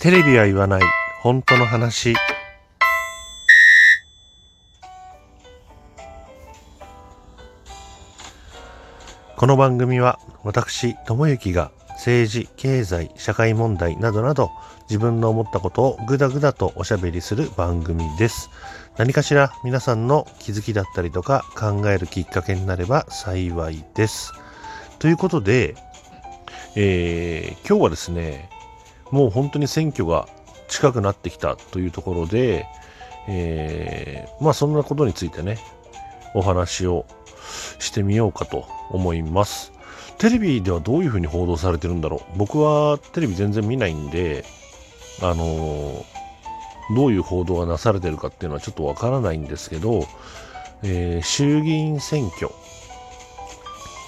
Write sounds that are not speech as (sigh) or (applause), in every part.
テレビは言わない。本当の話。この番組は私智之が政治経済社会問題などなど自分の思ったことをぐだぐだとおしゃべりする番組です。何かしら皆さんの気づきだったりとか考えるきっかけになれば幸いです。ということで、えー、今日はですねもう本当に選挙が近くなってきたというところで、えー、まあそんなことについてねお話をしてみようかと思います。テレビではどういうふうに報道されてるんだろう僕はテレビ全然見ないんで、あのー、どういう報道がなされてるかっていうのはちょっとわからないんですけど、えー、衆議院選挙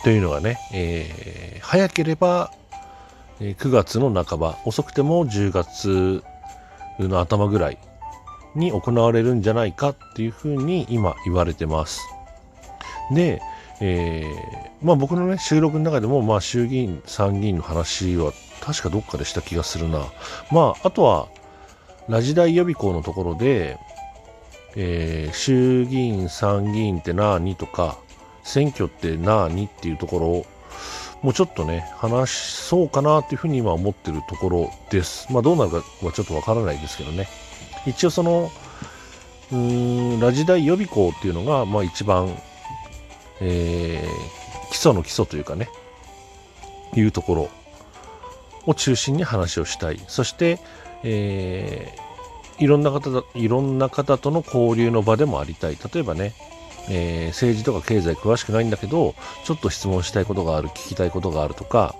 というのがね、えー、早ければ9月の半ば、遅くても10月の頭ぐらいに行われるんじゃないかっていうふうに今言われてます。で、えー、まあ僕のね、収録の中でも、まあ衆議院、参議院の話は確かどっかでした気がするな。まあ、あとは、ラジ大予備校のところで、えー、衆議院、参議院って何とか、選挙って何っていうところを、もうちょっとね、話そうかなっていうふうに今思ってるところです。まあどうなるかはちょっとわからないですけどね。一応その、うーん、ラジ大予備校っていうのが、まあ一番えー、基礎の基礎というかね、いうところを中心に話をしたい。そして、えー、いろんな方いろんな方との交流の場でもありたい。例えばね、えー、政治とか経済詳しくないんだけど、ちょっと質問したいことがある、聞きたいことがあるとか、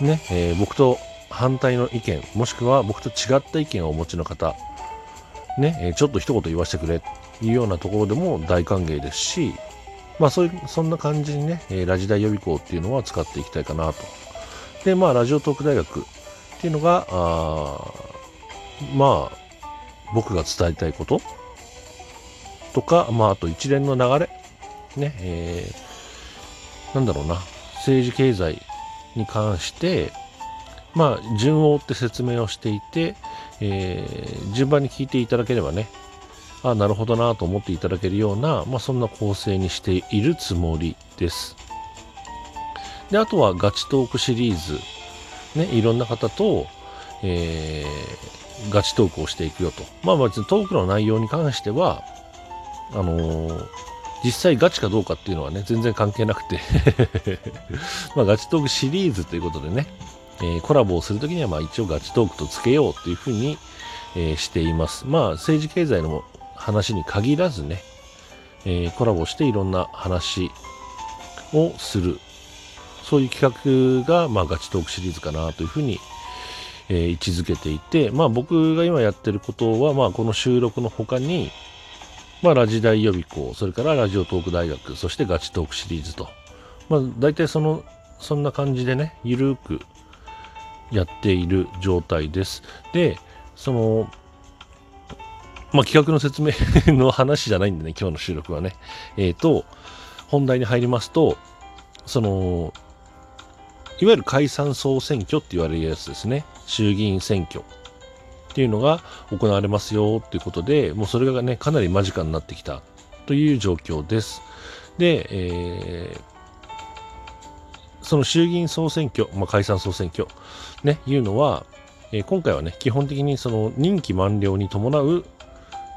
ね、えー、僕と反対の意見、もしくは僕と違った意見をお持ちの方、ね、えー、ちょっと一言言わせてくれっていうようなところでも大歓迎ですし、まあそういう、そんな感じにね、えー、ラジ大予備校っていうのは使っていきたいかなと。で、まあラジオトーク大学っていうのが、あまあ、僕が伝えたいこととか、まああと一連の流れ、ね、えー、なんだろうな、政治経済に関して、まあ順を追って説明をしていて、えー、順番に聞いていただければね、あなるほどなと思っていただけるような、まあ、そんな構成にしているつもりです。で、あとはガチトークシリーズ。ね、いろんな方と、えー、ガチトークをしていくよと。まあ別にトークの内容に関しては、あのー、実際ガチかどうかっていうのはね、全然関係なくて (laughs) まあガチトークシリーズということでね、えー、コラボをするときにはまあ一応ガチトークとつけようというふうに、えー、しています。まあ政治経済の話に限らずね、え、コラボしていろんな話をする。そういう企画が、まあ、ガチトークシリーズかなというふうに、えー、位置づけていて、まあ、僕が今やってることは、まあ、この収録の他に、まあ、ラジ大予備校、それからラジオトーク大学、そしてガチトークシリーズと。まあ、大体その、そんな感じでね、ゆるくやっている状態です。で、その、まあ、企画の説明の話じゃないんでね、今日の収録はね。えっ、ー、と、本題に入りますと、その、いわゆる解散総選挙って言われるやつですね。衆議院選挙っていうのが行われますよっていうことで、もうそれがね、かなり間近になってきたという状況です。で、えー、その衆議院総選挙、まあ、解散総選挙、ね、いうのは、えー、今回はね、基本的にその任期満了に伴う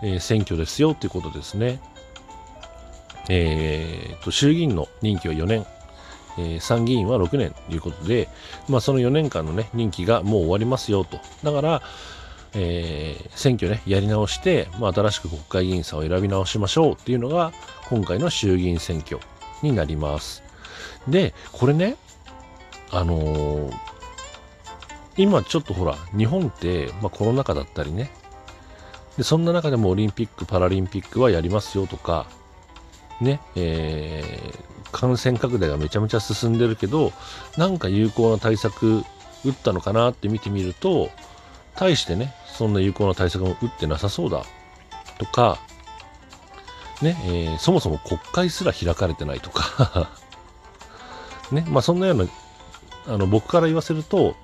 えー、選挙ですよということですね。えー、と衆議院の任期は4年、えー、参議院は6年ということで、まあ、その4年間の、ね、任期がもう終わりますよと。だから、えー、選挙ね、やり直して、まあ、新しく国会議員さんを選び直しましょうっていうのが、今回の衆議院選挙になります。で、これね、あのー、今ちょっとほら、日本って、まあ、コロナ禍だったりね、で、そんな中でもオリンピック、パラリンピックはやりますよとか、ね、えー、感染拡大がめちゃめちゃ進んでるけど、なんか有効な対策打ったのかなって見てみると、対してね、そんな有効な対策も打ってなさそうだとか、ね、えー、そもそも国会すら開かれてないとか (laughs) ね、まあそんなような、あの、僕から言わせると、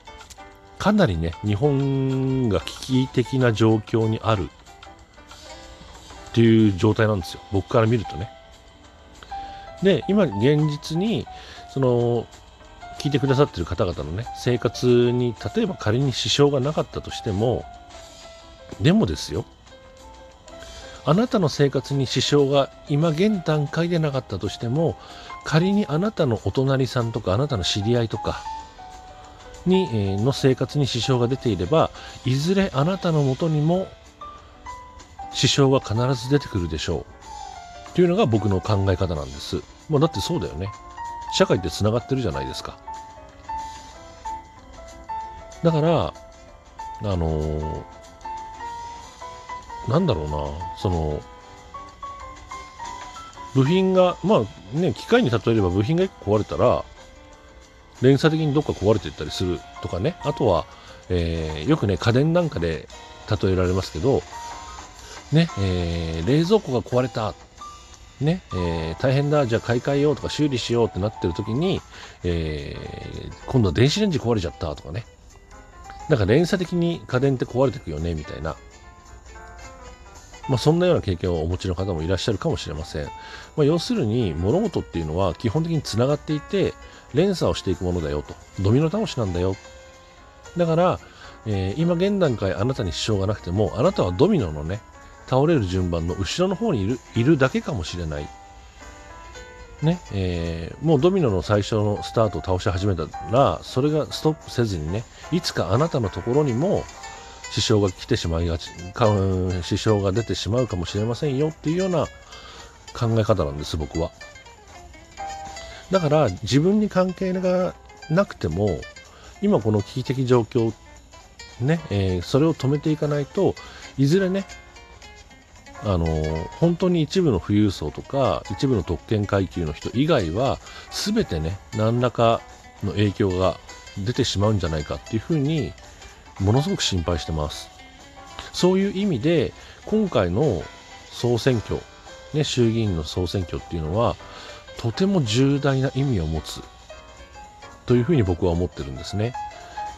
かなりね、日本が危機的な状況にあるっていう状態なんですよ。僕から見るとね。で、今現実に、その、聞いてくださってる方々のね、生活に、例えば仮に支障がなかったとしても、でもですよ、あなたの生活に支障が今現段階でなかったとしても、仮にあなたのお隣さんとか、あなたの知り合いとか、に、えー、の生活に支障が出ていれば、いずれあなたのもとにも支障が必ず出てくるでしょう。というのが僕の考え方なんです。まあ、だってそうだよね。社会ってつながってるじゃないですか。だから、あのー、なんだろうな、その、部品が、まあね、機械に例えれば部品が壊れたら、連鎖的にどっか壊れていったりするとかね、あとは、えー、よくね、家電なんかで例えられますけど、ね、えー、冷蔵庫が壊れた。ね、えー、大変だ、じゃあ買い替えようとか修理しようってなってる時に、え、今度は電子レンジ壊れちゃったとかね。なんか連鎖的に家電って壊れてくよね、みたいな。まあ、そんなような経験をお持ちの方もいらっしゃるかもしれません。まあ、要するに、物事っていうのは基本的につながっていて、連鎖をしていくものだよと。ドミノ倒しなんだよ。だから、えー、今現段階あなたに支障がなくても、あなたはドミノのね、倒れる順番の後ろの方にいるいるだけかもしれない。ね、えー、もうドミノの最初のスタートを倒し始めたら、それがストップせずにね、いつかあなたのところにも支障が来てしまいがち、支障が出てしまうかもしれませんよっていうような考え方なんです、僕は。だから自分に関係がなくても、今この危機的状況、ね、えー、それを止めていかないといずれね、あの本当に一部の富裕層とか一部の特権階級の人以外は全てね何らかの影響が出てしまうんじゃないかっていうふうにものすごく心配してます。そういう意味で今回の総選挙、ね、衆議院の総選挙っていうのはとても重大な意味を持つというふうに僕は思ってるんですね。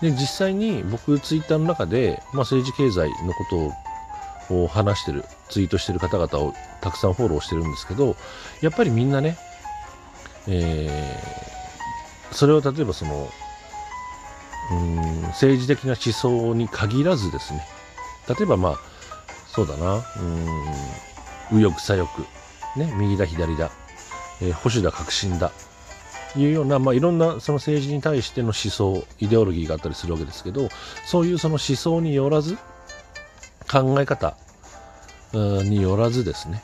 で実際に僕ツイッターの中で、まあ、政治経済のことを話してる、ツイートしてる方々をたくさんフォローしてるんですけど、やっぱりみんなね、えー、それを例えばその、うん政治的な思想に限らずですね、例えばまあ、そうだな、うん右翼左翼、ね、右だ左だ、えー、保守だ革新だ、いうような、まあ、いろんなその政治に対しての思想、イデオロギーがあったりするわけですけど、そういうその思想によらず、考え方によらずですね。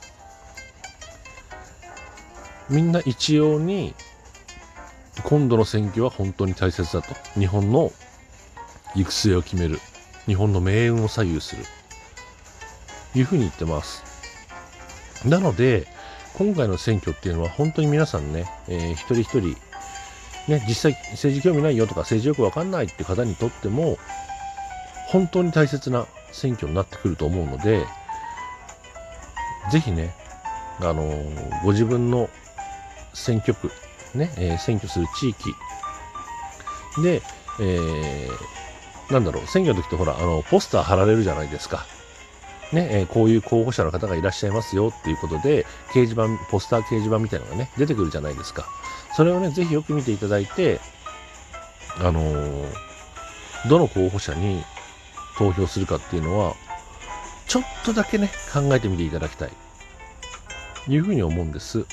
みんな一様に今度の選挙は本当に大切だと。日本の行く末を決める。日本の命運を左右する。いうふうに言ってます。なので今回の選挙っていうのは本当に皆さんね、えー、一人一人ね、実際政治興味ないよとか政治よくわかんないって方にとっても本当に大切な選挙になってくると思うので、ぜひね、あのー、ご自分の選挙区、ね、えー、選挙する地域で、えー、なんだろう、選挙の時ってほら、あの、ポスター貼られるじゃないですか。ね、えー、こういう候補者の方がいらっしゃいますよっていうことで、掲示板、ポスター掲示板みたいなのがね、出てくるじゃないですか。それをね、ぜひよく見ていただいて、あのー、どの候補者に投票するかっていうのは、ちょっとだけね、考えてみていただきたい。いうふうに思うんです。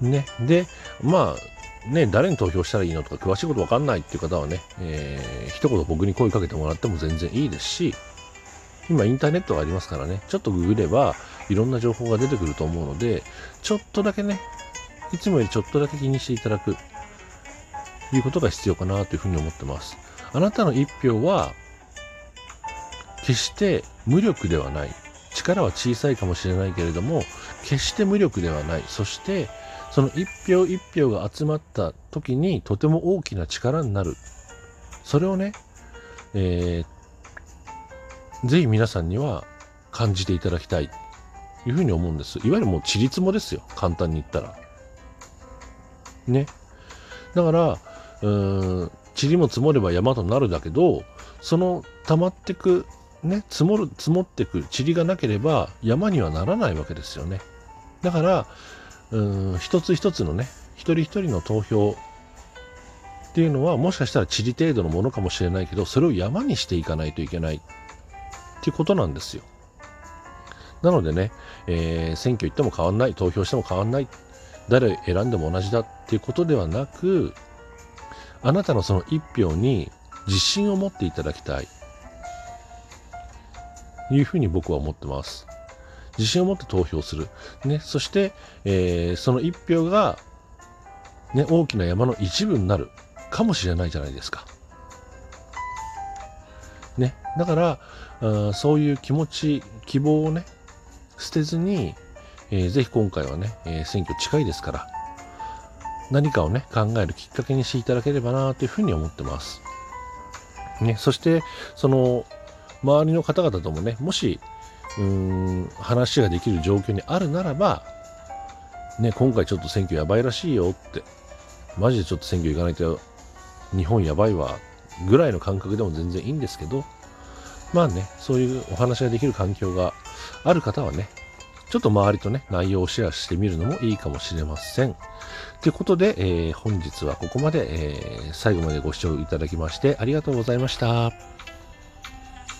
ね。で、まあ、ね、誰に投票したらいいのとか詳しいことわかんないっていう方はね、えー、一言僕に声かけてもらっても全然いいですし、今インターネットがありますからね、ちょっとググればいろんな情報が出てくると思うので、ちょっとだけね、いつもよりちょっとだけ気にしていただく、いうことが必要かなというふうに思ってます。あなたの一票は、決して無力ではない。力は小さいかもしれないけれども、決して無力ではない。そして、その一票一票が集まった時にとても大きな力になる。それをね、えー、ぜひ皆さんには感じていただきたい。いうふうに思うんです。いわゆるもうちりつもですよ。簡単に言ったら。ね。だから、うーん、塵も積もれば山となるだけどその溜まってくね積もる積もってく塵がなければ山にはならないわけですよねだからうん一つ一つのね一人一人の投票っていうのはもしかしたら塵程度のものかもしれないけどそれを山にしていかないといけない。っていうことなんですよ。なのでね、えー、選挙行っても変わんない投票しても変わんない誰選んでも同じだっていうことではなくあなたのその一票に自信を持っていただきたい。いうふうに僕は思ってます。自信を持って投票する、ね、そして、えー、その一票が、ね、大きな山の一部になるかもしれないじゃないですか。ね、だからあそういう気持ち希望をね捨てずに、えー、ぜひ今回はね、えー、選挙近いですから何かをね考えるきっかけにしていただければなというふうに思ってます。ね、そしてその周りの方々ともねもしうーん話ができる状況にあるならば、ね、今回ちょっと選挙やばいらしいよってマジでちょっと選挙行かないと日本やばいわぐらいの感覚でも全然いいんですけどまあねそういうお話ができる環境がある方はねちょっと周りとね内容をシェアしてみるのもいいかもしれません。ということで、えー、本日はここまで、えー、最後までご視聴いただきましてありがとうございました。